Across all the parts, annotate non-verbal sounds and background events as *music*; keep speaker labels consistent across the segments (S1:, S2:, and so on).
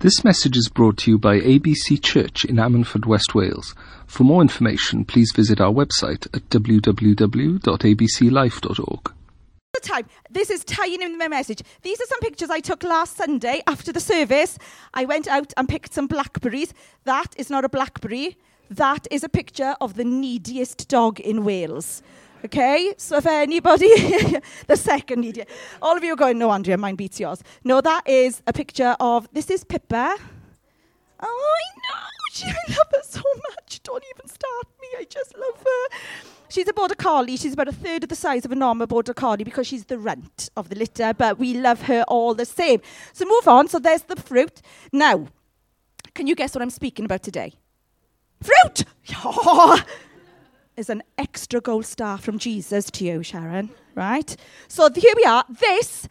S1: This message is brought to you by ABC Church in Ammanford, West Wales. For more information, please visit our website at www.abclife.org.
S2: time. This is tying in my message. These are some pictures I took last Sunday after the service. I went out and picked some blackberries. That is not a blackberry. That is a picture of the neediest dog in Wales. Okay, so if anybody, *laughs* the second neediest, all of you are going, no, Andrea, mine beats yours. No, that is a picture of, this is Pippa. Oh, I know, she, I love her so much. Don't even start me, I just love her. She's a border collie. She's about a third of the size of a normal border collie because she's the runt of the litter, but we love her all the same. So move on. So there's the fruit. Now, can you guess what I'm speaking about today? Fruit! *laughs* Is an extra gold star from Jesus to you, Sharon. Right? So here we are. This,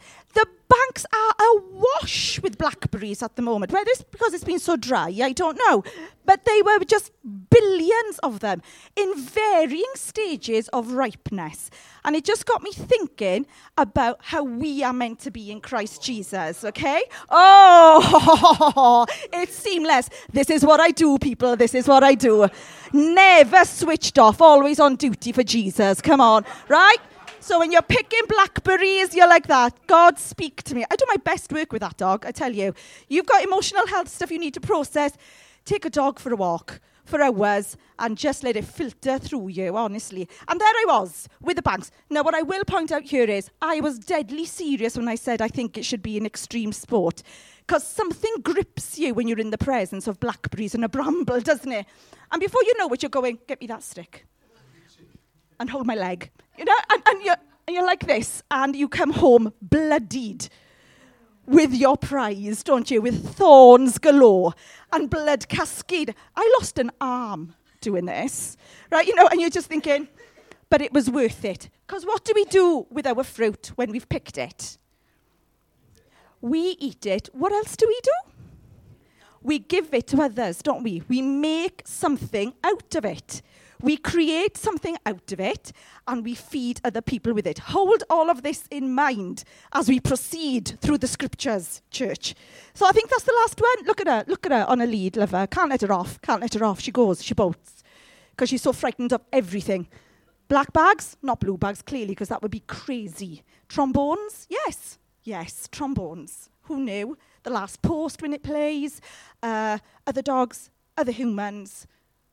S2: banks are awash with blackberries at the moment. Whether it's because it's been so dry, I don't know. But they were just billions of them in varying stages of ripeness. And it just got me thinking about how we are meant to be in Christ Jesus, okay? Oh, *laughs* it's seamless. This is what I do, people. This is what I do. Never switched off, always on duty for Jesus. Come on, right? So when you're picking blackberries, you're like that. God, speak to me. I do my best work with that dog, I tell you. You've got emotional health stuff you need to process. Take a dog for a walk for hours and just let it filter through you, honestly. And there I was with the banks. Now, what I will point out here is I was deadly serious when I said I think it should be an extreme sport. Because something grips you when you're in the presence of blackberries and a bramble, *laughs* doesn't it? And before you know it, you're going, get me that stick. And hold my leg. You know, and, and, you're, and you're like this, and you come home bloodied with your prize, don't you? With thorns galore and blood cascade. I lost an arm doing this, right? You know, and you're just thinking, but it was worth it. Because what do we do with our fruit when we've picked it? We eat it. What else do we do? We give it to others, don't we? We make something out of it. We create something out of it and we feed other people with it. Hold all of this in mind as we proceed through the scriptures, church. So I think that's the last one. Look at her. Look at her on a lead, love her. Can't let her off. Can't let her off. She goes. She bolts. Because she's so frightened of everything. Black bags, not blue bags, clearly, because that would be crazy. Trombones, yes. Yes, trombones. Who knew? The last post when it plays. Uh, other dogs, other humans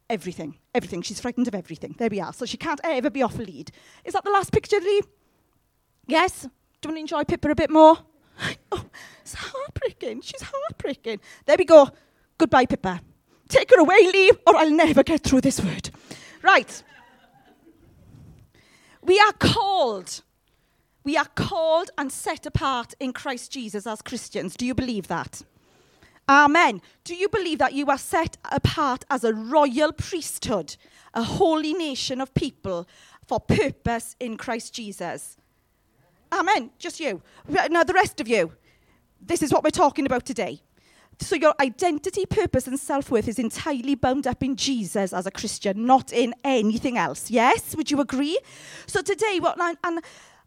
S2: everything, everything. She's frightened of everything. There we are. So she can't ever be off a lead. Is that the last picture, Lee? Yes? Do you want to enjoy Pippa a bit more? *gasps* oh, it's heartbreaking. She's heartbreaking. There we go. Goodbye, Pippa. Take her away, Lee, or I'll never get through this word. Right. We are called. We are called and set apart in Christ Jesus as Christians. Do you believe that? Amen. Do you believe that you are set apart as a royal priesthood, a holy nation of people for purpose in Christ Jesus? Amen. Just you. Now, the rest of you, this is what we're talking about today. So, your identity, purpose, and self worth is entirely bound up in Jesus as a Christian, not in anything else. Yes? Would you agree? So, today, what, and, and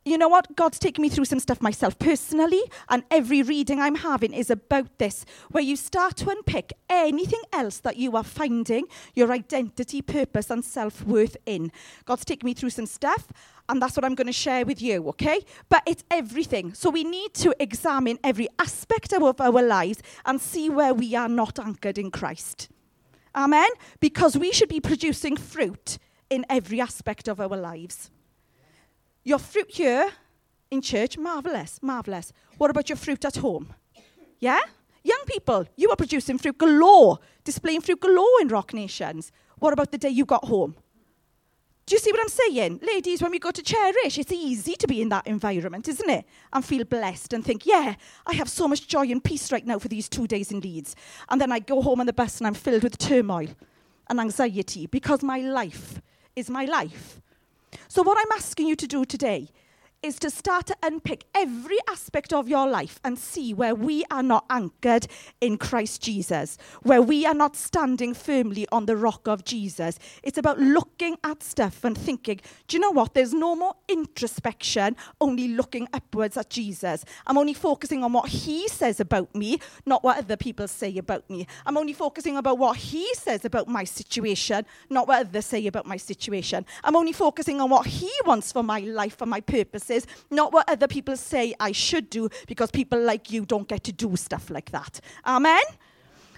S2: you know what? God's taken me through some stuff myself personally, and every reading I'm having is about this, where you start to unpick anything else that you are finding your identity, purpose, and self worth in. God's taken me through some stuff, and that's what I'm going to share with you, okay? But it's everything. So we need to examine every aspect of our lives and see where we are not anchored in Christ. Amen? Because we should be producing fruit in every aspect of our lives. Your fruit here in church, marvelous, marvelous. What about your fruit at home? Yeah? Young people, you are producing fruit galore, displaying fruit galore in Rock Nations. What about the day you got home? Do you see what I'm saying? Ladies, when we go to Cherish, it's easy to be in that environment, isn't it? And feel blessed and think, yeah, I have so much joy and peace right now for these two days in Leeds. And then I go home on the bus and I'm filled with turmoil and anxiety because my life is my life. So, what I'm asking you to do today is to start to unpick every aspect of your life and see where we are not anchored in Christ Jesus, where we are not standing firmly on the rock of Jesus. It's about looking at stuff and thinking, do you know what? There's no more introspection, only looking upwards at Jesus. I'm only focusing on what he says about me, not what other people say about me. I'm only focusing about what he says about my situation, not what others say about my situation. I'm only focusing on what he wants for my life and my purpose not what other people say I should do, because people like you don't get to do stuff like that. Amen?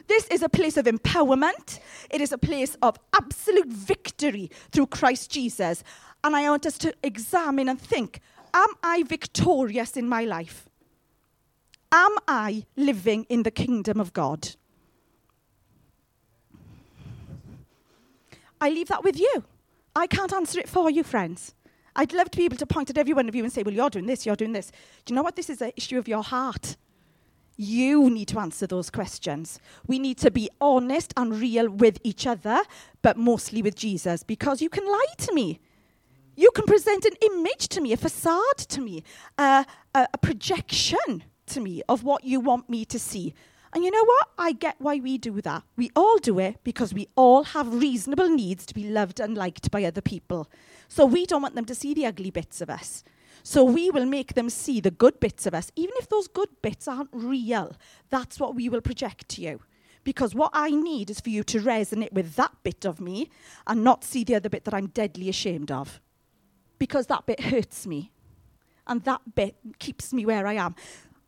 S2: This is a place of empowerment. It is a place of absolute victory through Christ Jesus. And I want us to examine and think Am I victorious in my life? Am I living in the kingdom of God? I leave that with you. I can't answer it for you, friends. I'd love to be able to point at every one of you and say, well, you're doing this, you're doing this. Do you know what? This is an issue of your heart. You need to answer those questions. We need to be honest and real with each other, but mostly with Jesus, because you can lie to me. You can present an image to me, a facade to me, uh, a, a projection to me of what you want me to see. And you know what? I get why we do that. We all do it because we all have reasonable needs to be loved and liked by other people. So we don't want them to see the ugly bits of us. So we will make them see the good bits of us, even if those good bits aren't real. That's what we will project to you. Because what I need is for you to resonate with that bit of me and not see the other bit that I'm deadly ashamed of. Because that bit hurts me. And that bit keeps me where I am.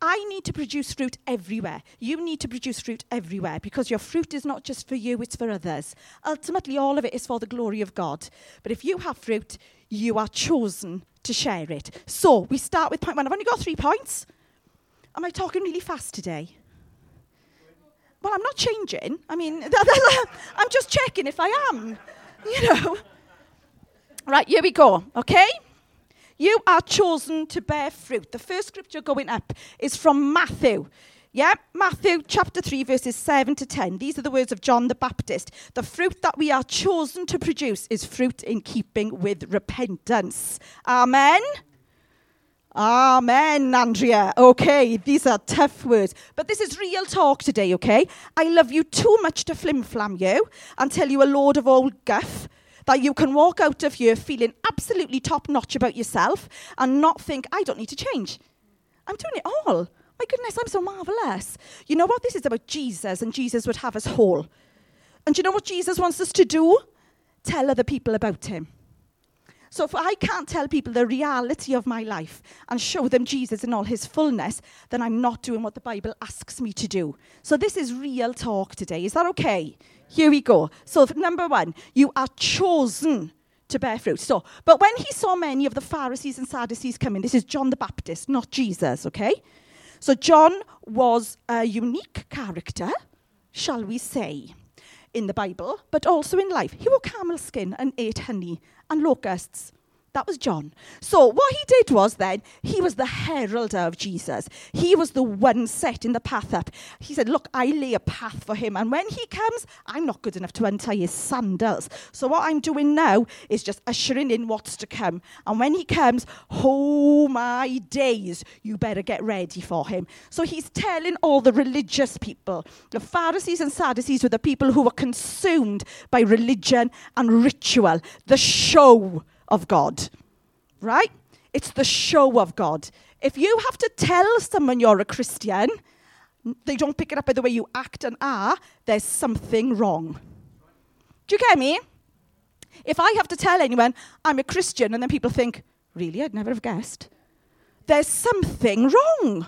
S2: I need to produce fruit everywhere. You need to produce fruit everywhere because your fruit is not just for you, it's for others. Ultimately, all of it is for the glory of God. But if you have fruit, you are chosen to share it. So we start with point one. I've only got three points. Am I talking really fast today? Well, I'm not changing. I mean, *laughs* I'm just checking if I am. You know. Right, here we go. Okay? You are chosen to bear fruit. The first scripture going up is from Matthew. Yeah, Matthew chapter 3, verses 7 to 10. These are the words of John the Baptist. The fruit that we are chosen to produce is fruit in keeping with repentance. Amen. Amen, Andrea. Okay, these are tough words. But this is real talk today, okay? I love you too much to flim flam you and tell you a load of old guff that you can walk out of here feeling absolutely top notch about yourself and not think, I don't need to change. I'm doing it all. My goodness, I'm so marvelous. You know what? This is about Jesus, and Jesus would have us whole. And you know what Jesus wants us to do? Tell other people about him. So if I can't tell people the reality of my life and show them Jesus in all his fullness, then I'm not doing what the Bible asks me to do. So this is real talk today. Is that okay? Here we go. So, number one, you are chosen to bear fruit. So, but when he saw many of the Pharisees and Sadducees coming, this is John the Baptist, not Jesus, okay? So, John was a unique character, shall we say, in the Bible, but also in life. He wore camel skin and ate honey and locusts. That was John. So, what he did was then, he was the herald of Jesus. He was the one setting the path up. He said, Look, I lay a path for him. And when he comes, I'm not good enough to untie his sandals. So, what I'm doing now is just ushering in what's to come. And when he comes, oh my days, you better get ready for him. So, he's telling all the religious people, the Pharisees and Sadducees were the people who were consumed by religion and ritual, the show of God, right? It's the show of God. If you have to tell someone you're a Christian, they don't pick it up by the way you act and are, there's something wrong. Do you get me? If I have to tell anyone I'm a Christian and then people think, really, I'd never have guessed, there's something wrong.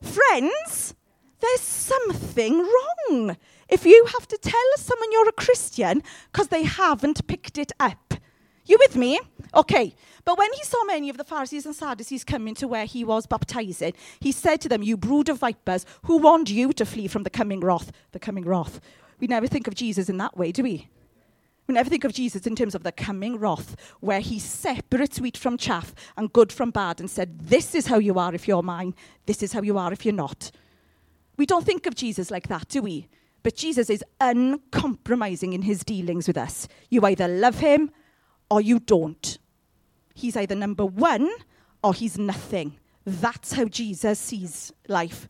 S2: Friends, there's something wrong. If you have to tell someone you're a Christian because they haven't picked it up, you with me? Okay. But when he saw many of the Pharisees and Sadducees coming to where he was baptizing, he said to them, You brood of vipers, who warned you to flee from the coming wrath? The coming wrath. We never think of Jesus in that way, do we? We never think of Jesus in terms of the coming wrath, where he separates wheat from chaff and good from bad and said, This is how you are if you're mine, this is how you are if you're not. We don't think of Jesus like that, do we? But Jesus is uncompromising in his dealings with us. You either love him or you don't. He's either number one or he's nothing. That's how Jesus sees life.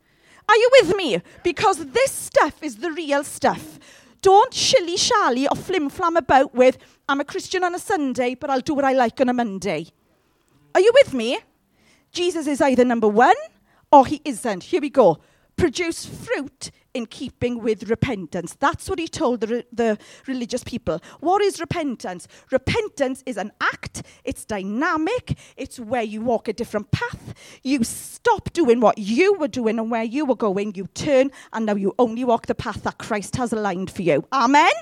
S2: Are you with me? Because this stuff is the real stuff. Don't shilly shally or flim flam about with, I'm a Christian on a Sunday, but I'll do what I like on a Monday. Are you with me? Jesus is either number one or he isn't. Here we go. Produce fruit in keeping with repentance. That's what he told the, re- the religious people. What is repentance? Repentance is an act, it's dynamic, it's where you walk a different path. You stop doing what you were doing and where you were going, you turn, and now you only walk the path that Christ has aligned for you. Amen?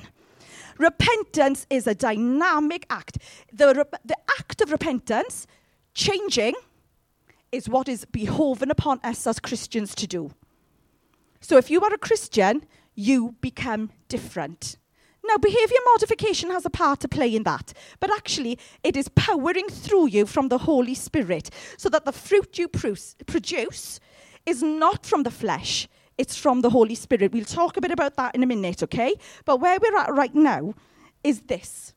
S2: Repentance is a dynamic act. The, re- the act of repentance, changing, is what is behoven upon us as Christians to do. So if you are a Christian, you become different. Now, behavior modification has a part to play in that, but actually, it is powering through you from the Holy Spirit so that the fruit you produce is not from the flesh, it's from the Holy Spirit. We'll talk a bit about that in a minute, okay? But where we're at right now is this.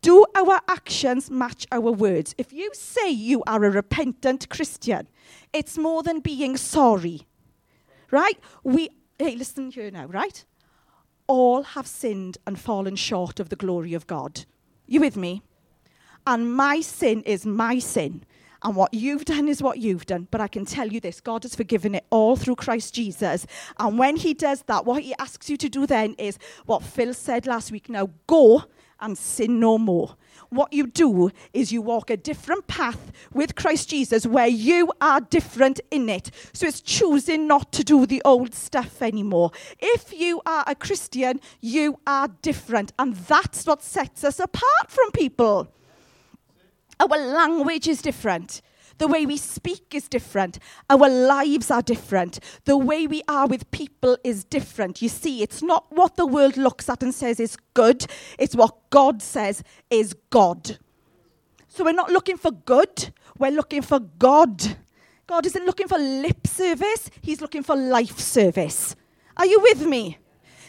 S2: Do our actions match our words? If you say you are a repentant Christian, it's more than being sorry right? We, hey, listen here now, right? All have sinned and fallen short of the glory of God. You with me? And my sin is my sin. And what you've done is what you've done. But I can tell you this God has forgiven it all through Christ Jesus. And when He does that, what He asks you to do then is what Phil said last week now go and sin no more what you do is you walk a different path with Christ Jesus where you are different in it. So it's choosing not to do the old stuff anymore. If you are a Christian, you are different. And that's what sets us apart from people. Our language is different. The way we speak is different. Our lives are different. The way we are with people is different. You see, it's not what the world looks at and says is good, it's what God says is God. So we're not looking for good, we're looking for God. God isn't looking for lip service, He's looking for life service. Are you with me?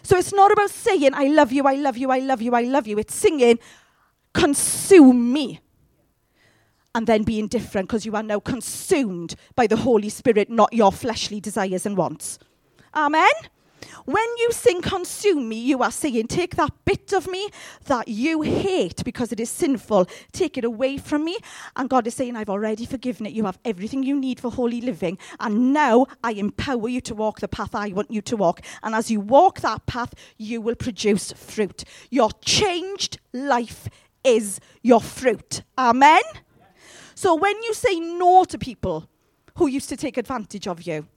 S2: So it's not about saying, I love you, I love you, I love you, I love you. It's singing, consume me and then being different because you are now consumed by the Holy Spirit, not your fleshly desires and wants. Amen? When you sing consume me, you are saying, take that bit of me that you hate because it is sinful, take it away from me. And God is saying, I've already forgiven it. You have everything you need for holy living. And now I empower you to walk the path I want you to walk. And as you walk that path, you will produce fruit. Your changed life is your fruit. Amen? So when you say no to people who used to take advantage of you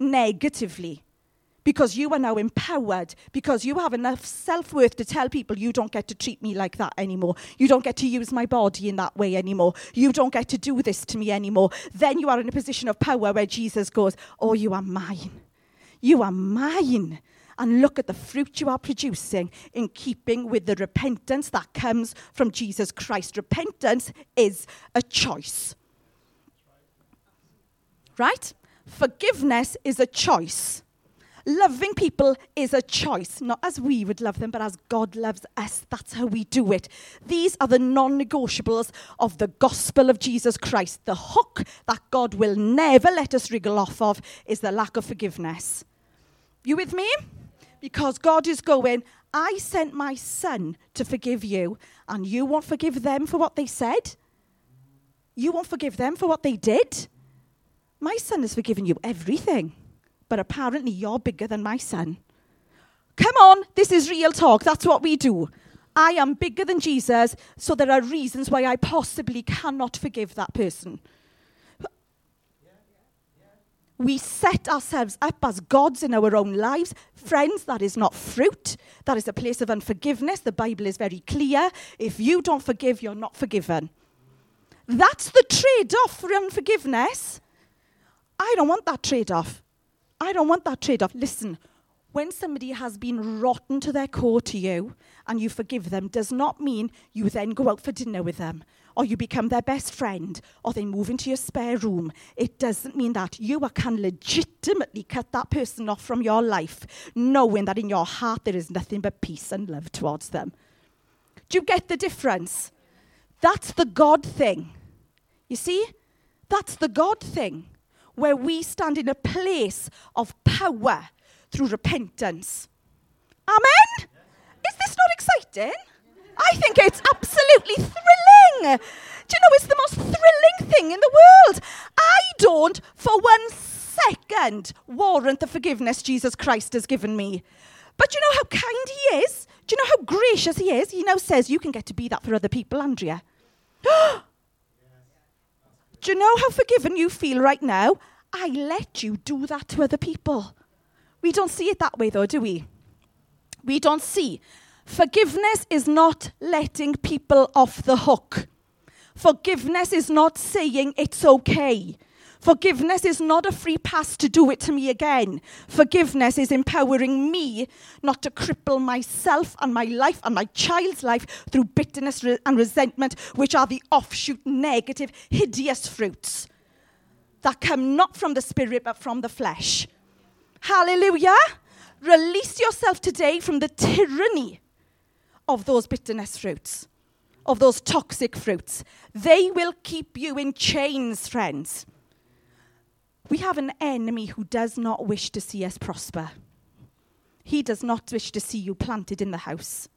S2: negatively, because you are now empowered, because you have enough self worth to tell people you don't get to treat me like that anymore. You don't get to use my body in that way anymore. You don't get to do this to me anymore. Then you are in a position of power where Jesus goes, Oh, you are mine. You are mine and look at the fruit you are producing in keeping with the repentance that comes from Jesus Christ. Repentance is a choice. Right? Forgiveness is a choice. Loving people is a choice, not as we would love them, but as God loves us. That's how we do it. These are the non negotiables of the gospel of Jesus Christ. The hook that God will never let us wriggle off of is the lack of forgiveness. You with me? Because God is going, I sent my son to forgive you, and you won't forgive them for what they said? You won't forgive them for what they did? My son has forgiven you everything, but apparently you're bigger than my son. Come on, this is real talk. That's what we do. I am bigger than Jesus, so there are reasons why I possibly cannot forgive that person we set ourselves up as gods in our own lives. Friends, that is not fruit. That is a place of unforgiveness. The Bible is very clear. If you don't forgive, you're not forgiven. That's the trade off for unforgiveness. I don't want that trade off. I don't want that trade off. Listen, when somebody has been rotten to their core to you and you forgive them, does not mean you then go out for dinner with them or you become their best friend, or they move into your spare room. It doesn't mean that you can legitimately cut that person off from your life, knowing that in your heart there is nothing but peace and love towards them. Do you get the difference? That's the God thing. You see? That's the God thing, where we stand in a place of power through repentance. Amen? Is this not exciting? I think it's absolutely thrilling. Do you know it's the most thrilling thing in the world? I don't, for one second, warrant the forgiveness Jesus Christ has given me. But you know how kind he is? Do you know how gracious he is? He now says you can get to be that for other people, Andrea. *gasps* Do you know how forgiven you feel right now? I let you do that to other people. We don't see it that way, though, do we? We don't see. Forgiveness is not letting people off the hook. Forgiveness is not saying it's okay. Forgiveness is not a free pass to do it to me again. Forgiveness is empowering me not to cripple myself and my life and my child's life through bitterness and resentment, which are the offshoot, negative, hideous fruits that come not from the spirit but from the flesh. Hallelujah. Release yourself today from the tyranny of those bitterness fruits, of those toxic fruits. They will keep you in chains, friends. We have an enemy who does not wish to see us prosper. He does not wish to see you planted in the house.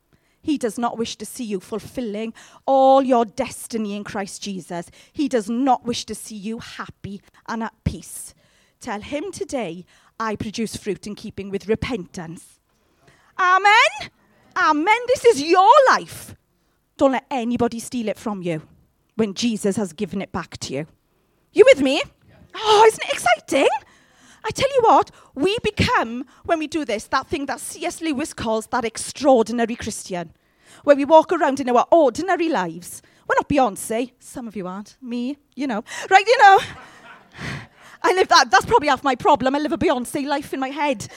S2: He does not wish to see you fulfilling all your destiny in Christ Jesus. He does not wish to see you happy and at peace. Tell him today, I produce fruit in keeping with repentance. Amen. Amen. This is your life. Don't let anybody steal it from you when Jesus has given it back to you. You with me? Oh, isn't it exciting? I tell you what, we become, when we do this, that thing that C.S. Lewis calls that extraordinary Christian, where we walk around in our ordinary lives. We're not Beyonce. Some of you aren't. Me, you know. Right, you know. I live that. That's probably half my problem. I live a Beyonce life in my head.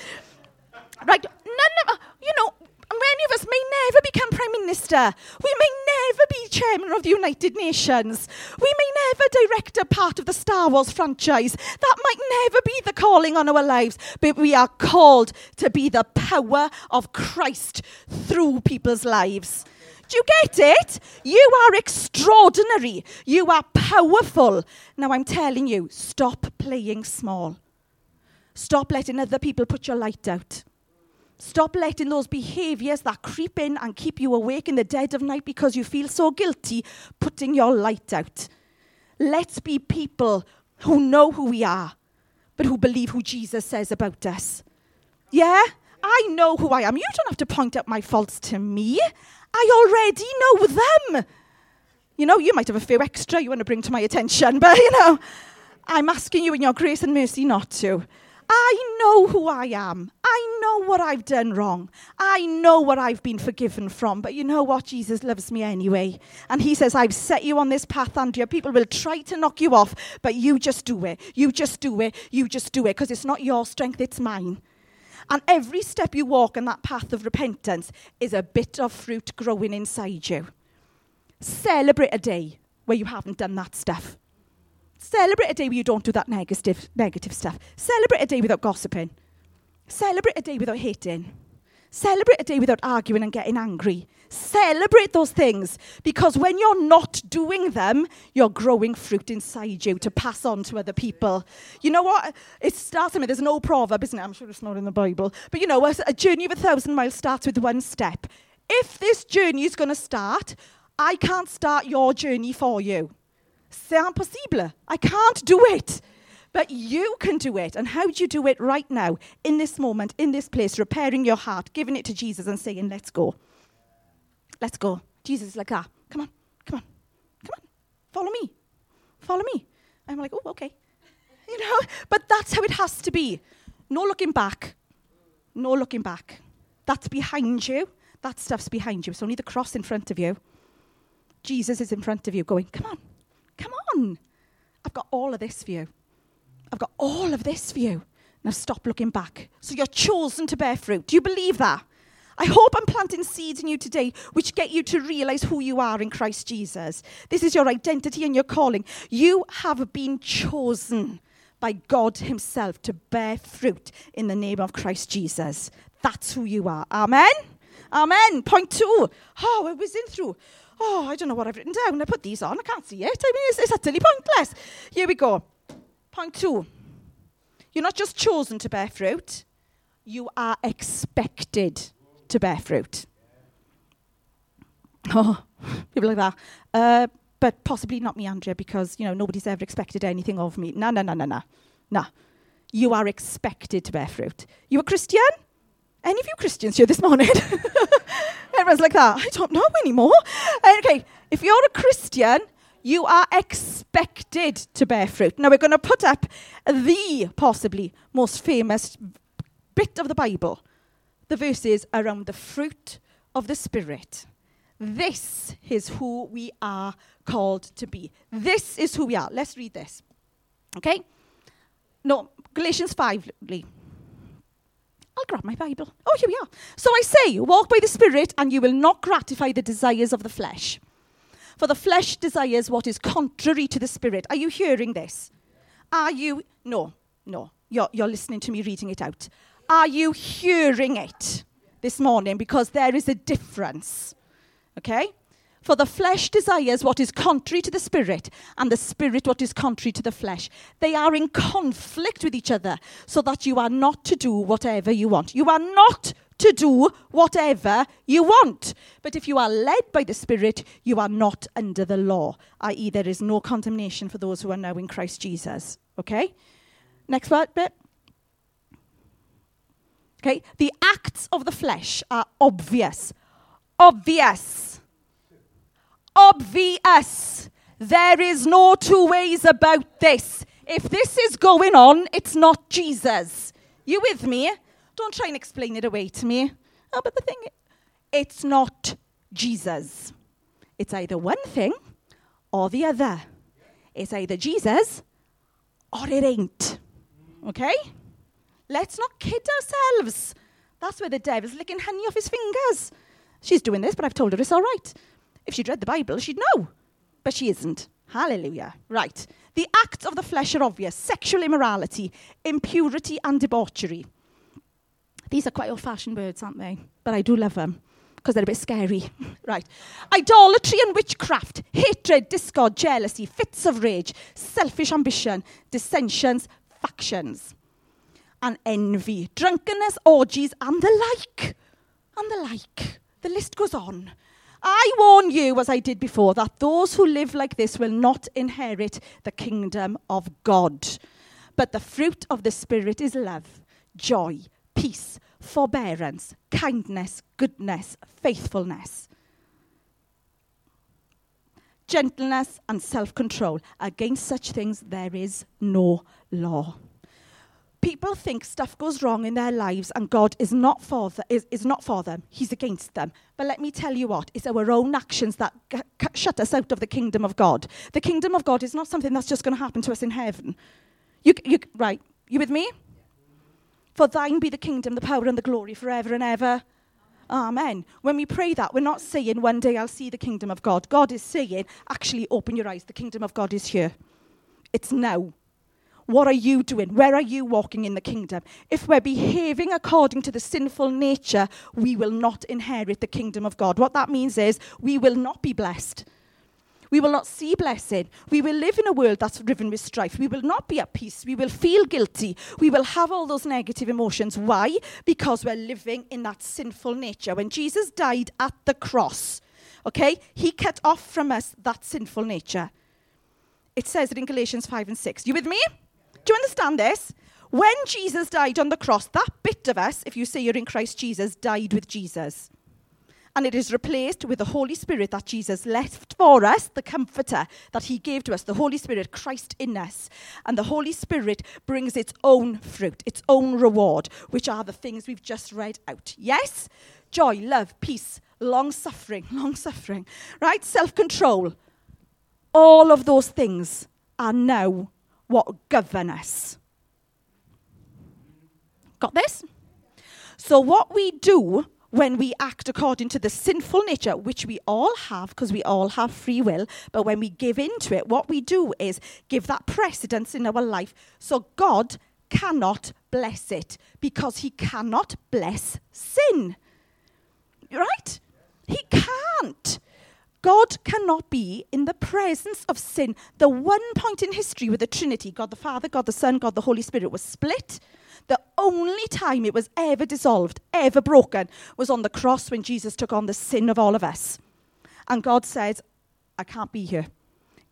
S2: Right, none of, you know, many of us may never become Prime Minister. We may never be Chairman of the United Nations. We may never direct a part of the Star Wars franchise. That might never be the calling on our lives, but we are called to be the power of Christ through people's lives. Do you get it? You are extraordinary. You are powerful. Now I'm telling you, stop playing small. Stop letting other people put your light out. Stop letting those behaviors that creep in and keep you awake in the dead of night because you feel so guilty putting your light out. Let's be people who know who we are, but who believe who Jesus says about us. Yeah? I know who I am. You don't have to point out my faults to me. I already know them. You know, you might have a few extra you want to bring to my attention, *laughs* but you know, I'm asking you in your grace and mercy not to. I know who I am. I know what I've done wrong. I know what I've been forgiven from. But you know what? Jesus loves me anyway. And he says, I've set you on this path, Andrea. People will try to knock you off, but you just do it. You just do it. You just do it. Because it's not your strength, it's mine. And every step you walk in that path of repentance is a bit of fruit growing inside you. Celebrate a day where you haven't done that stuff. Celebrate a day where you don't do that negative, negative stuff. Celebrate a day without gossiping. Celebrate a day without hating. Celebrate a day without arguing and getting angry. Celebrate those things because when you're not doing them, you're growing fruit inside you to pass on to other people. You know what? It starts, mean, there's an old proverb, isn't it? I'm sure it's not in the Bible. But you know, a journey of a thousand miles starts with one step. If this journey is going to start, I can't start your journey for you. C'est impossible. I can't do it. But you can do it. And how do you do it right now, in this moment, in this place, repairing your heart, giving it to Jesus and saying, let's go. Let's go. Jesus is like, ah, come on, come on, come on, follow me, follow me. I'm like, oh, okay. You know, but that's how it has to be. No looking back. No looking back. That's behind you. That stuff's behind you. It's only the cross in front of you. Jesus is in front of you going, come on, Come on. I've got all of this for you. I've got all of this for you. Now stop looking back. So you're chosen to bear fruit. Do you believe that? I hope I'm planting seeds in you today which get you to realize who you are in Christ Jesus. This is your identity and your calling. You have been chosen by God Himself to bear fruit in the name of Christ Jesus. That's who you are. Amen. Amen. Point two. Oh, I was in through. Oh, I don't know what I've written down. I put these on. I can't see it. I mean, it's, it's utterly pointless. Here we go. Point two. You're not just chosen to bear fruit, you are expected to bear fruit. Oh, *laughs* people like that. Uh, but possibly not me, Andrea, because, you know, nobody's ever expected anything of me. No, no, no, no, no. No. You are expected to bear fruit. You a Christian? Any of you Christians here this morning? *laughs* Everyone's like that. I don't know anymore. Okay, if you're a Christian, you are expected to bear fruit. Now, we're going to put up the possibly most famous bit of the Bible the verses around the fruit of the Spirit. This is who we are called to be. This is who we are. Let's read this. Okay? No, Galatians 5, Lee. I'll grab my Bible. Oh, here we are. So I say, walk by the Spirit, and you will not gratify the desires of the flesh. For the flesh desires what is contrary to the Spirit. Are you hearing this? Are you. No, no. You're, you're listening to me reading it out. Are you hearing it this morning? Because there is a difference. Okay? For the flesh desires what is contrary to the spirit, and the spirit what is contrary to the flesh. They are in conflict with each other, so that you are not to do whatever you want. You are not to do whatever you want. But if you are led by the Spirit, you are not under the law, i.e., there is no condemnation for those who are now in Christ Jesus. Okay? Next word bit. Okay? The acts of the flesh are obvious. Obvious. Obvious. There is no two ways about this. If this is going on, it's not Jesus. You with me? Don't try and explain it away to me. Oh, but the thing, it's not Jesus. It's either one thing or the other. It's either Jesus or it ain't. Okay? Let's not kid ourselves. That's where the devil's licking honey off his fingers. She's doing this, but I've told her it's all right. If she'd read the Bible, she'd know. But she isn't. Hallelujah. Right. The acts of the flesh are obvious sexual immorality, impurity, and debauchery. These are quite old fashioned words, aren't they? But I do love them because they're a bit scary. *laughs* right. Idolatry and witchcraft, hatred, discord, jealousy, fits of rage, selfish ambition, dissensions, factions, and envy, drunkenness, orgies, and the like. And the like. The list goes on. I warn you, as I did before, that those who live like this will not inherit the kingdom of God. But the fruit of the Spirit is love, joy, peace, forbearance, kindness, goodness, faithfulness, gentleness, and self control. Against such things there is no law. People think stuff goes wrong in their lives and God is not for, is, is not for them. He's against them. But let me tell you what, it's our own actions that shut us out of the kingdom of God. The kingdom of God is not something that's just going to happen to us in heaven. You, you, right, you with me? For thine be the kingdom, the power, and the glory forever and ever. Amen. When we pray that, we're not saying one day I'll see the kingdom of God. God is saying, actually, open your eyes. The kingdom of God is here. It's now. What are you doing? Where are you walking in the kingdom? If we're behaving according to the sinful nature, we will not inherit the kingdom of God. What that means is we will not be blessed. We will not see blessing. We will live in a world that's riven with strife. We will not be at peace. We will feel guilty. We will have all those negative emotions. Why? Because we're living in that sinful nature. When Jesus died at the cross, okay, he cut off from us that sinful nature. It says it in Galatians 5 and 6. You with me? Do you understand this? When Jesus died on the cross, that bit of us, if you say you're in Christ Jesus, died with Jesus. And it is replaced with the Holy Spirit that Jesus left for us, the Comforter that He gave to us, the Holy Spirit, Christ in us. And the Holy Spirit brings its own fruit, its own reward, which are the things we've just read out. Yes? Joy, love, peace, long suffering, *laughs* long suffering, right? Self control. All of those things are now what govern us. Got this? So, what we do when we act according to the sinful nature, which we all have, because we all have free will, but when we give into it, what we do is give that precedence in our life. So, God cannot bless it because He cannot bless sin. Right? He can't. God cannot be in the presence of sin. The one point in history where the Trinity, God the Father, God the Son, God the Holy Spirit, was split, the only time it was ever dissolved, ever broken, was on the cross when Jesus took on the sin of all of us. And God says, I can't be here.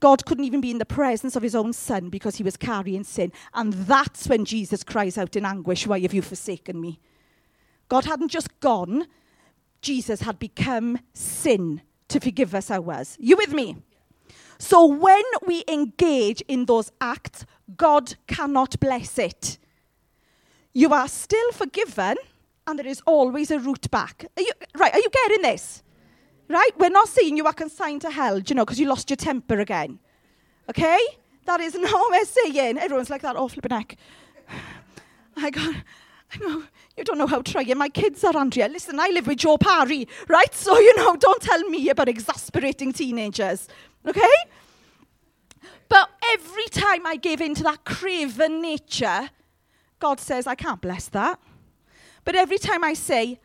S2: God couldn't even be in the presence of his own son because he was carrying sin. And that's when Jesus cries out in anguish, Why have you forsaken me? God hadn't just gone, Jesus had become sin to forgive us ours. You with me? So when we engage in those acts, God cannot bless it. You are still forgiven, and there is always a route back. Are you, right, are you getting this? Right? We're not saying you are consigned to hell, you know, because you lost your temper again. Okay? That is *laughs* not what we're saying. Everyone's like that, oh, flipping neck. *sighs* I got, I know, you don't know how trying my kids are, Andrea. Listen, I live with Joe Parry, right? So, you know, *laughs* don't tell me about exasperating teenagers, okay? But every time I give in to that craven nature, God says, I can't bless that. But every time I say,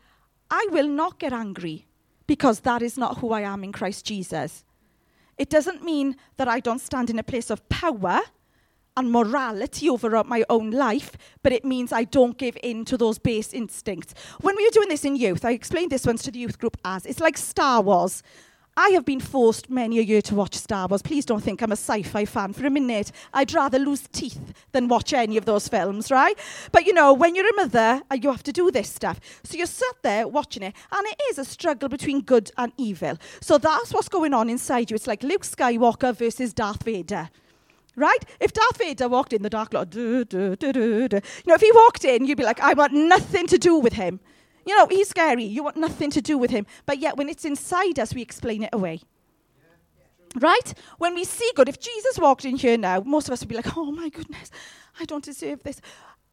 S2: I will not get angry because that is not who I am in Christ Jesus, it doesn't mean that I don't stand in a place of power and morality over my own life, but it means I don't give in to those base instincts. When we were doing this in youth, I explained this once to the youth group as it's like Star Wars. I have been forced many a year to watch Star Wars. Please don't think I'm a sci-fi fan for a minute. I'd rather lose teeth than watch any of those films, right? But you know, when you're a mother, uh, you have to do this stuff. So you're sat there watching it, and it is a struggle between good and evil. So that's what's going on inside you. It's like Luke Skywalker versus Darth Vader. Right? If Darth Vader walked in the dark, like, duh, duh, duh, you know, if he walked in, you'd be like, I want nothing to do with him. You know, he's scary. You want nothing to do with him. But yet, when it's inside us, we explain it away. Right? When we see good, if Jesus walked in here now, most of us would be like, oh my goodness, I don't deserve this.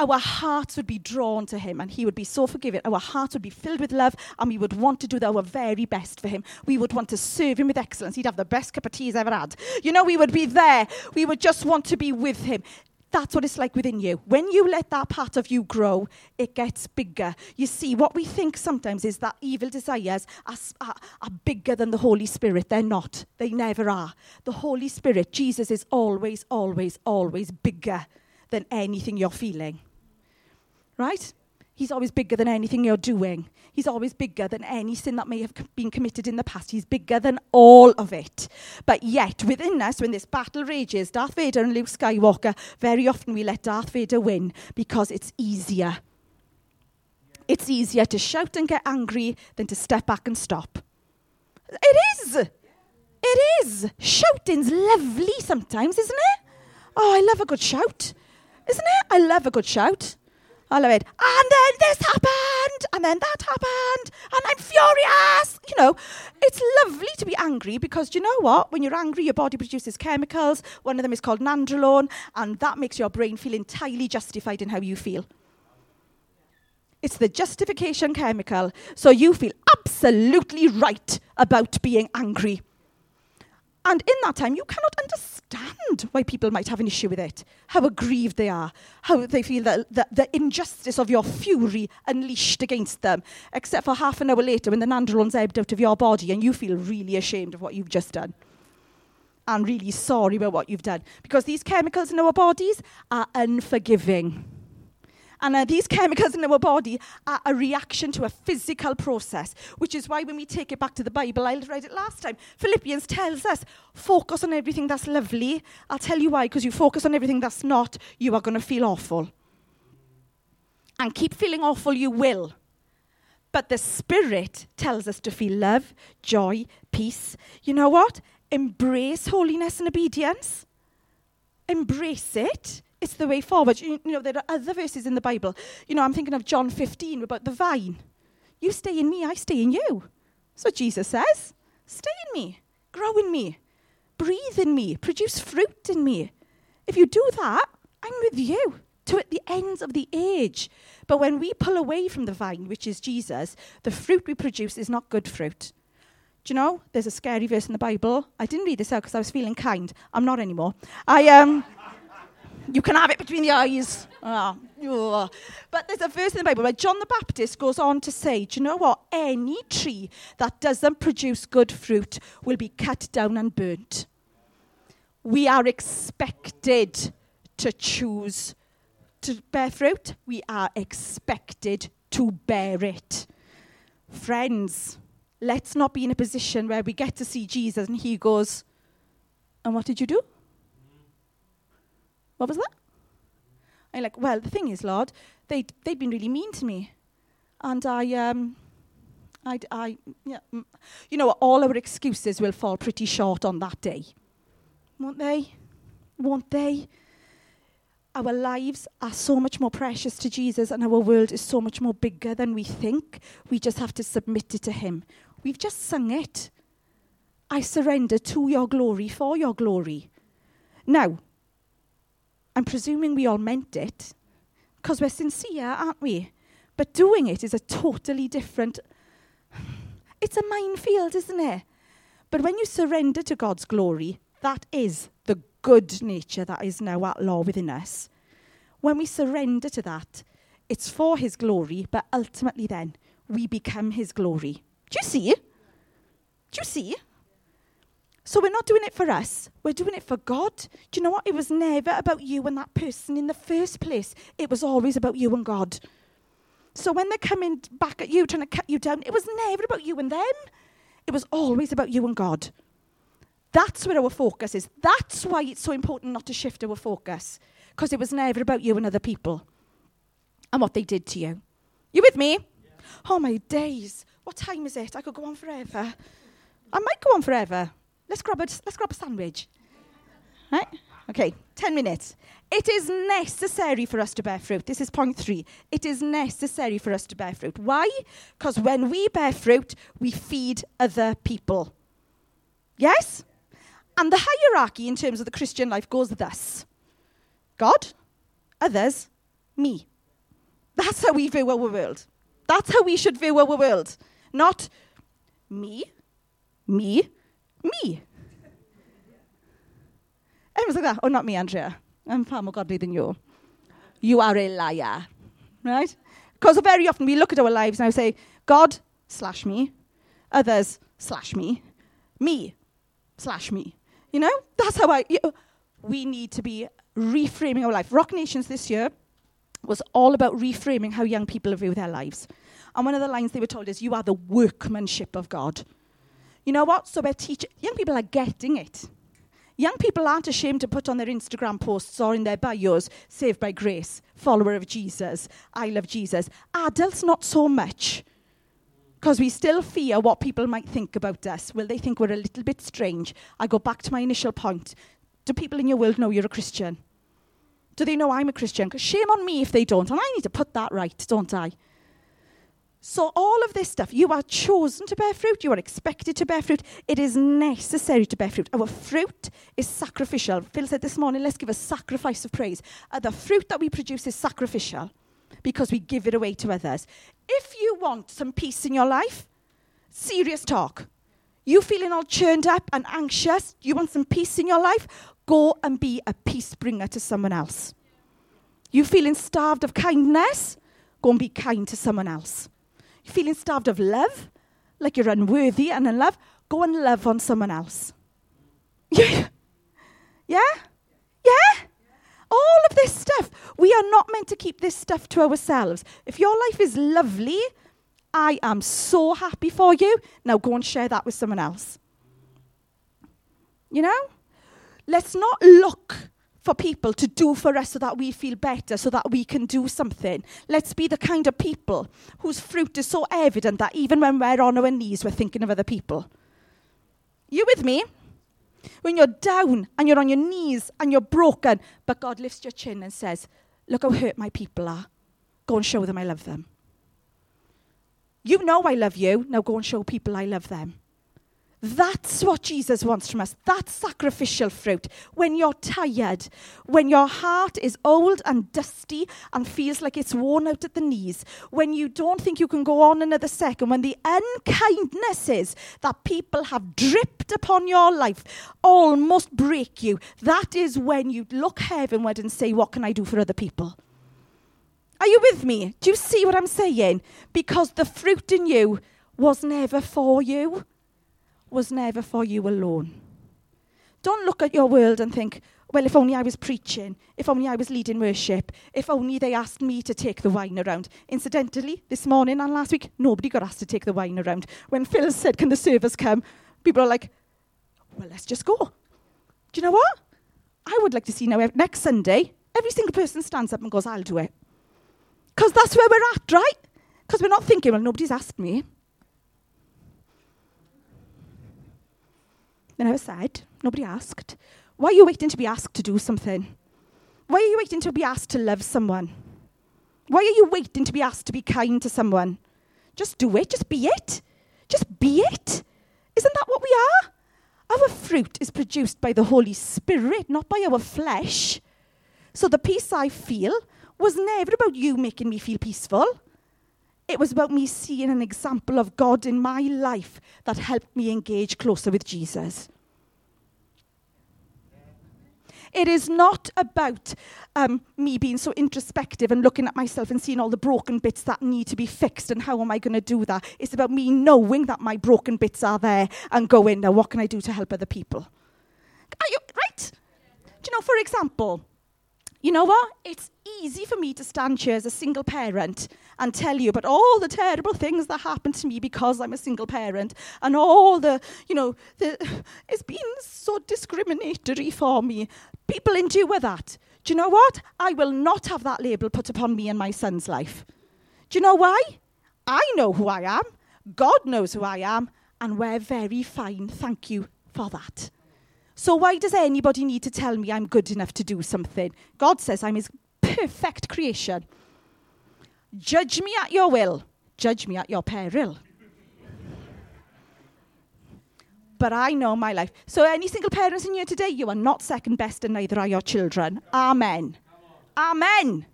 S2: Our hearts would be drawn to him and he would be so forgiving. Our hearts would be filled with love and we would want to do our very best for him. We would want to serve him with excellence. He'd have the best cup of tea he's ever had. You know, we would be there. We would just want to be with him. That's what it's like within you. When you let that part of you grow, it gets bigger. You see, what we think sometimes is that evil desires are, are, are, bigger than the Holy Spirit. They're not. They never are. The Holy Spirit, Jesus, is always, always, always bigger than anything you're feeling. Right? He's always bigger than anything you're doing. He's always bigger than any sin that may have been committed in the past. He's bigger than all of it. But yet, within us, when this battle rages, Darth Vader and Luke Skywalker, very often we let Darth Vader win because it's easier. It's easier to shout and get angry than to step back and stop. It is. It is. Shouting's lovely sometimes, isn't it? Oh, I love a good shout. Isn't it? I love a good shout. I love it. And then this happened, and then that happened, and I'm furious. You know, it's lovely to be angry because you know what? When you're angry, your body produces chemicals. One of them is called nandrolone, and that makes your brain feel entirely justified in how you feel. It's the justification chemical. So you feel absolutely right about being angry. And in that time, you cannot understand understand why people might have an issue with it, how aggrieved they are, how they feel that, that the injustice of your fury unleashed against them, except for half an hour later when the nandrolone's ebbed out of your body and you feel really ashamed of what you've just done. And really sorry about what you've done. Because these chemicals in our bodies are unforgiving. And uh, these chemicals in our body are a reaction to a physical process, which is why when we take it back to the Bible, I read it last time, Philippians tells us focus on everything that's lovely. I'll tell you why, because you focus on everything that's not, you are going to feel awful. And keep feeling awful, you will. But the Spirit tells us to feel love, joy, peace. You know what? Embrace holiness and obedience. Embrace it it's the way forward. You, you know, there are other verses in the Bible. You know, I'm thinking of John 15 about the vine. You stay in me, I stay in you. So Jesus says. Stay in me, grow in me, breathe in me, produce fruit in me. If you do that, I'm with you to the ends of the age. But when we pull away from the vine, which is Jesus, the fruit we produce is not good fruit. Do you know? There's a scary verse in the Bible. I didn't read this out because I was feeling kind. I'm not anymore. I um You can have it between the eyes. Oh, oh. But there's a verse in the Bible where John the Baptist goes on to say, Do you know what? Any tree that doesn't produce good fruit will be cut down and burnt. We are expected to choose to bear fruit. We are expected to bear it. Friends, let's not be in a position where we get to see Jesus and he goes, And what did you do? What was that? I'm like, Well, the thing is, Lord, they'd, they'd been really mean to me. And I, um, I, I, yeah, mm. you know, all our excuses will fall pretty short on that day. Won't they? Won't they? Our lives are so much more precious to Jesus, and our world is so much more bigger than we think. We just have to submit it to Him. We've just sung it. I surrender to your glory for your glory. Now, I'm presuming we all meant it because we're sincere, aren't we? But doing it is a totally different. It's a minefield, isn't it? But when you surrender to God's glory, that is the good nature that is now at law within us. When we surrender to that, it's for His glory, but ultimately then we become His glory. Do you see? Do you see? So we're not doing it for us, we're doing it for God. Do you know what? It was never about you and that person in the first place, it was always about you and God. So when they're coming back at you, trying to cut you down, it was never about you and them. It was always about you and God. That's where our focus is. That's why it's so important not to shift our focus, because it was never about you and other people and what they did to you. You with me? Yeah. Oh, my days. What time is it? I could go on forever. I might go on forever. Let's grab a, let's grab a sandwich. Right? Okay, 10 minutes. It is necessary for us to bear fruit. This is point three. It is necessary for us to bear fruit. Why? Because when we bear fruit, we feed other people. Yes? And the hierarchy in terms of the Christian life goes thus God, others, me. That's how we view our world. That's how we should view our world. Not me, me, me. Everyone's like that. Oh, not me, Andrea. I'm far more godly than you. You are a liar. Right? Because very often we look at our lives and I say, God slash me, others slash me, me slash me. You know, that's how I. You we need to be reframing our life. Rock Nations this year was all about reframing how young people view their lives. And one of the lines they were told is, You are the workmanship of God. You know what? So we're teaching, young people are getting it. Young people aren't ashamed to put on their Instagram posts or in their bios, saved by grace, follower of Jesus, I love Jesus. Adults, not so much because we still fear what people might think about us. Will they think we're a little bit strange? I go back to my initial point. Do people in your world know you're a Christian? Do they know I'm a Christian? Because shame on me if they don't. And I need to put that right, don't I? So, all of this stuff, you are chosen to bear fruit. You are expected to bear fruit. It is necessary to bear fruit. Our fruit is sacrificial. Phil said this morning, let's give a sacrifice of praise. Uh, the fruit that we produce is sacrificial because we give it away to others. If you want some peace in your life, serious talk. You feeling all churned up and anxious, you want some peace in your life, go and be a peace bringer to someone else. You feeling starved of kindness, go and be kind to someone else. You feeling starved of love, like you're unworthy and in love, go and love on someone else. *laughs* Yeah? Yeah? Yeah? All of this stuff. We are not meant to keep this stuff to ourselves. If your life is lovely, I am so happy for you. Now go and share that with someone else. You know? Let's not look for people to do for us so that we feel better, so that we can do something. Let's be the kind of people whose fruit is so evident that even when we're on our knees, we're thinking of other people. You with me? When you're down and you're on your knees and you're broken, but God lifts your chin and says, Look how hurt my people are. Go and show them I love them. You know I love you. Now go and show people I love them. That's what Jesus wants from us. That's sacrificial fruit. When you're tired, when your heart is old and dusty and feels like it's worn out at the knees, when you don't think you can go on another second, when the unkindnesses that people have dripped upon your life almost break you, that is when you look heavenward and say, What can I do for other people? Are you with me? Do you see what I'm saying? Because the fruit in you was never for you was never for you alone. Don't look at your world and think, well, if only I was preaching, if only I was leading worship, if only they asked me to take the wine around. Incidentally, this morning and last week, nobody got asked to take the wine around. When Phil said, Can the servers come? People are like, Well, let's just go. Do you know what? I would like to see now, next Sunday, every single person stands up and goes, I'll do it. Because that's where we're at, right? Because we're not thinking, Well, nobody's asked me. They never said. Nobody asked. Why are you waiting to be asked to do something? Why are you waiting to be asked to love someone? Why are you waiting to be asked to be kind to someone? Just do it. Just be it. Just be it. Isn't that what we are? Our fruit is produced by the Holy Spirit, not by our flesh. So the peace I feel was never about you making me feel peaceful. It was about me seeing an example of God in my life that helped me engage closer with Jesus. It is not about um, me being so introspective and looking at myself and seeing all the broken bits that need to be fixed and how am I going to do that. It's about me knowing that my broken bits are there and going, now what can I do to help other people? Are you right? Do you know, for example, you know what? It's easy for me to stand here as a single parent and tell you about all the terrible things that happened to me because I'm a single parent and all the, you know, the, *sighs* it's been so discriminatory for me. People endure that. Do you know what? I will not have that label put upon me and my son's life. Do you know why? I know who I am. God knows who I am. And we're very fine. Thank you for that. So why does anybody need to tell me I'm good enough to do something? God says I'm his perfect creation. Judge me at your will. Judge me at your peril. but I know my life. So any single parents in here today, you are not second best and neither are your children. Amen. Amen.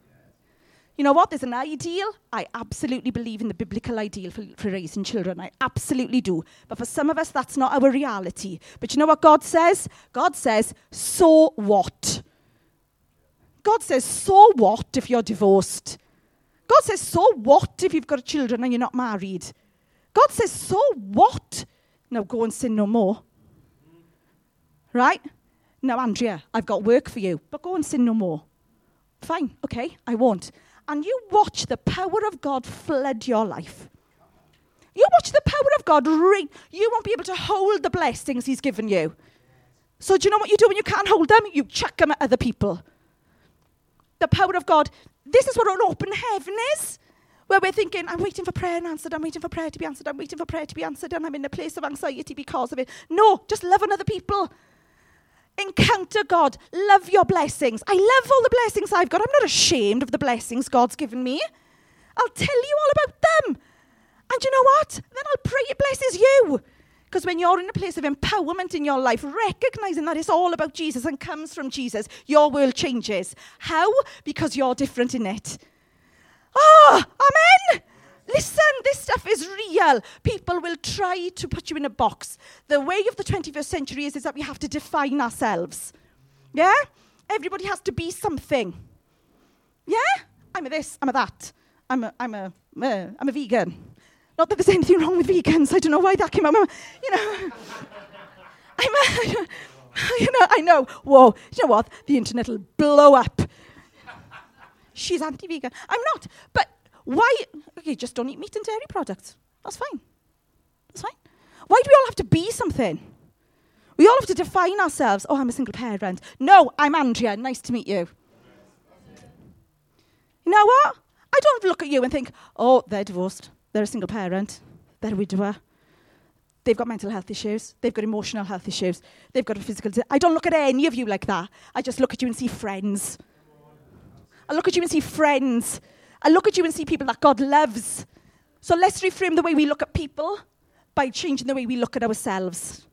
S2: You know what? There's an ideal. I absolutely believe in the biblical ideal for, for, raising children. I absolutely do. But for some of us, that's not our reality. But you know what God says? God says, so what? God says, so what if you're divorced? God says, so what if you've got children and you're not married? God says, so what? Now go and sin no more. Right? Now, Andrea, I've got work for you, but go and sin no more. Fine, okay, I won't and you watch the power of God flood your life. You watch the power of God ring. You won't be able to hold the blessings He's given you. So, do you know what you do when you can't hold them? You chuck them at other people. The power of God. This is what an open heaven is. Where we're thinking, I'm waiting for prayer and answered, I'm waiting for prayer to be answered, I'm waiting for prayer to be answered, and I'm in a place of anxiety because of it. No, just loving other people encounter God, love your blessings. I love all the blessings I've got. I'm not ashamed of the blessings God's given me. I'll tell you all about them. And you know what? Then I'll pray it blesses you. Because when you're in a place of empowerment in your life, recognizing that it's all about Jesus and comes from Jesus, your world changes. How? Because you're different in it. Ah, oh, amen. Listen, this stuff is real. People will try to put you in a box. The way of the 21st century is, is that we have to define ourselves. Yeah? Everybody has to be something. Yeah? I'm a this, I'm a that. I'm a, I'm a, uh, I'm a vegan. Not that there's anything wrong with vegans. I don't know why that came out. You know, *laughs* I'm a, *laughs* you know, I know. Whoa, you know what? The internet will blow up. She's anti-vegan. I'm not. But why? Okay, just don't eat meat and dairy products. That's fine. That's fine. Why do we all have to be something? We all have to define ourselves. Oh, I'm a single parent. No, I'm Andrea. Nice to meet you. You know what? I don't look at you and think, oh, they're divorced. They're a single parent. They're a widower. They've got mental health issues. They've got emotional health issues. They've got a physical. Di- I don't look at any of you like that. I just look at you and see friends. I look at you and see friends I look at you and see people that God loves. So let's reframe the way we look at people. by changing the way we look at ourselves.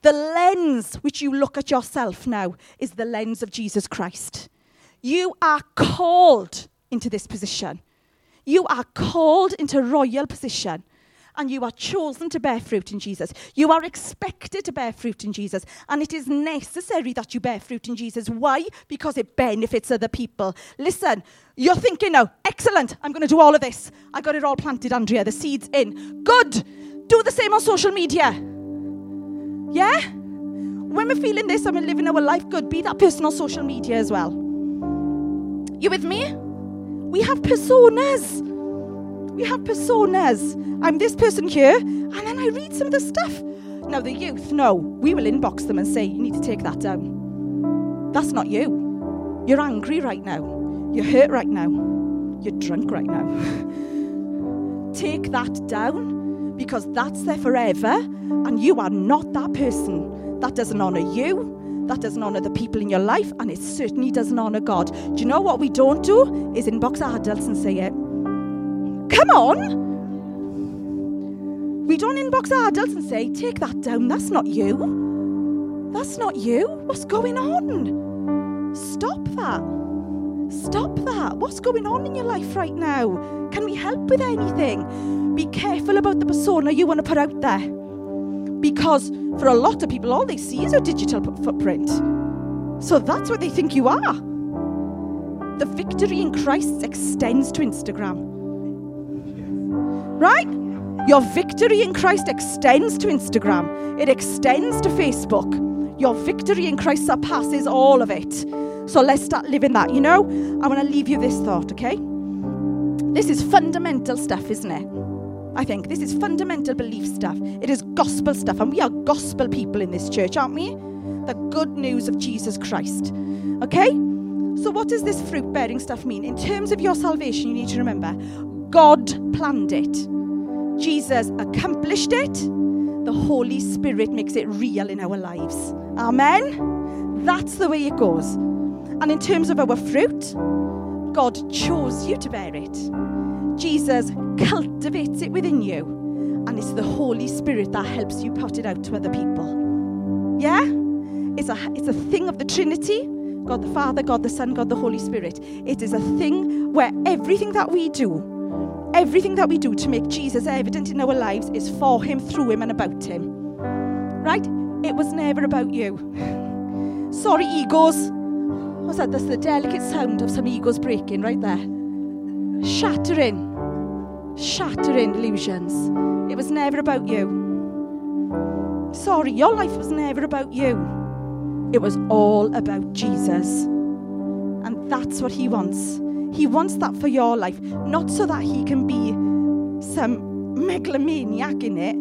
S2: The lens which you look at yourself now is the lens of Jesus Christ. You are called into this position. You are called into royal position and you are chosen to bear fruit in Jesus. You are expected to bear fruit in Jesus. And it is necessary that you bear fruit in Jesus. Why? Because it benefits other people. Listen, you're thinking now, excellent, I'm going to do all of this. I got it all planted, Andrea, the seeds in. Good. Do the same on social media. Yeah? When we're feeling this and we're living our life good, be that person on social media as well. You with me? We have personas we have personas. I'm this person here, and then I read some of the stuff. Now, the youth, no, we will inbox them and say, you need to take that down. That's not you. You're angry right now. You're hurt right now. You're drunk right now. *laughs* take that down because that's there forever, and you are not that person. That doesn't honour you. That doesn't honour the people in your life, and it certainly doesn't honour God. Do you know what we don't do? Is inbox our adults and say it. Come on. We don't inbox our adults and say, take that down. That's not you. That's not you. What's going on? Stop that. Stop that. What's going on in your life right now? Can we help with anything? Be careful about the persona you want to put out there. Because for a lot of people, all they see is a digital footprint. So that's what they think you are. The victory in Christ extends to Instagram. Right? Your victory in Christ extends to Instagram, it extends to Facebook. Your victory in Christ surpasses all of it. So let's start living that. You know, I want to leave you this thought, okay? This is fundamental stuff, isn't it? I think this is fundamental belief stuff. It is gospel stuff, and we are gospel people in this church, aren't we? The good news of Jesus Christ. Okay? So, what does this fruit bearing stuff mean? In terms of your salvation, you need to remember God planned it. Jesus accomplished it. The Holy Spirit makes it real in our lives. Amen? That's the way it goes. And in terms of our fruit, God chose you to bear it. Jesus cultivates it within you. And it's the Holy Spirit that helps you put it out to other people. Yeah? It's a, it's a thing of the Trinity God the Father, God the Son, God the Holy Spirit. It is a thing where everything that we do Everything that we do to make Jesus evident in our lives is for Him, through Him, and about Him. Right? It was never about you. Sorry, egos. What's that? That's the delicate sound of some egos breaking right there. Shattering. Shattering illusions. It was never about you. Sorry, your life was never about you. It was all about Jesus. And that's what He wants. He wants that for your life, not so that He can be some megalomaniac in it,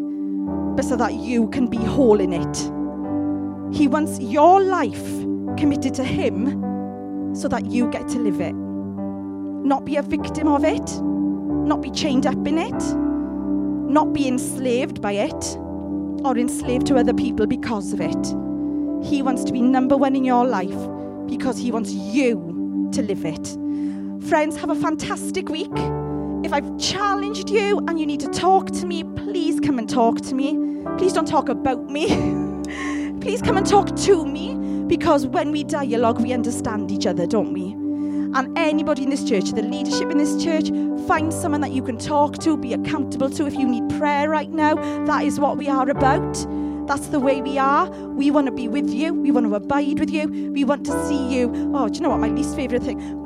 S2: but so that you can be whole in it. He wants your life committed to Him so that you get to live it. Not be a victim of it, not be chained up in it, not be enslaved by it, or enslaved to other people because of it. He wants to be number one in your life because He wants you to live it. Friends, have a fantastic week. If I've challenged you and you need to talk to me, please come and talk to me. Please don't talk about me. *laughs* please come and talk to me because when we dialogue, we understand each other, don't we? And anybody in this church, the leadership in this church, find someone that you can talk to, be accountable to. If you need prayer right now, that is what we are about. That's the way we are. We want to be with you. We want to abide with you. We want to see you. Oh, do you know what? My least favourite thing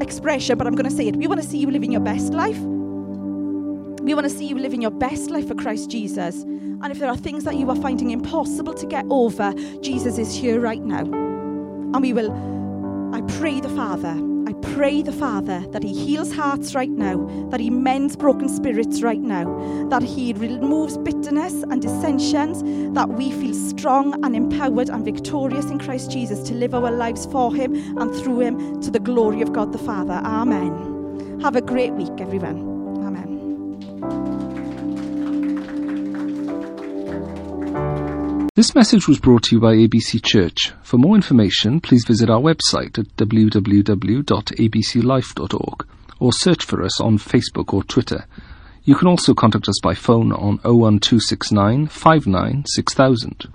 S2: expression, but I'm going to say it. We want to see you living your best life. We want to see you living your best life for Christ Jesus. And if there are things that you are finding impossible to get over, Jesus is here right now. And we will, I pray the Father pray the Father that He heals hearts right now, that He mends broken spirits right now, that He removes bitterness and dissensions, that we feel strong and empowered and victorious in Christ Jesus to live our lives for Him and through Him to the glory of God the Father. Amen. Have a great week, everyone.
S1: This message was brought to you by ABC Church. For more information, please visit our website at www.abclife.org or search for us on Facebook or Twitter. You can also contact us by phone on 01269 59 6000.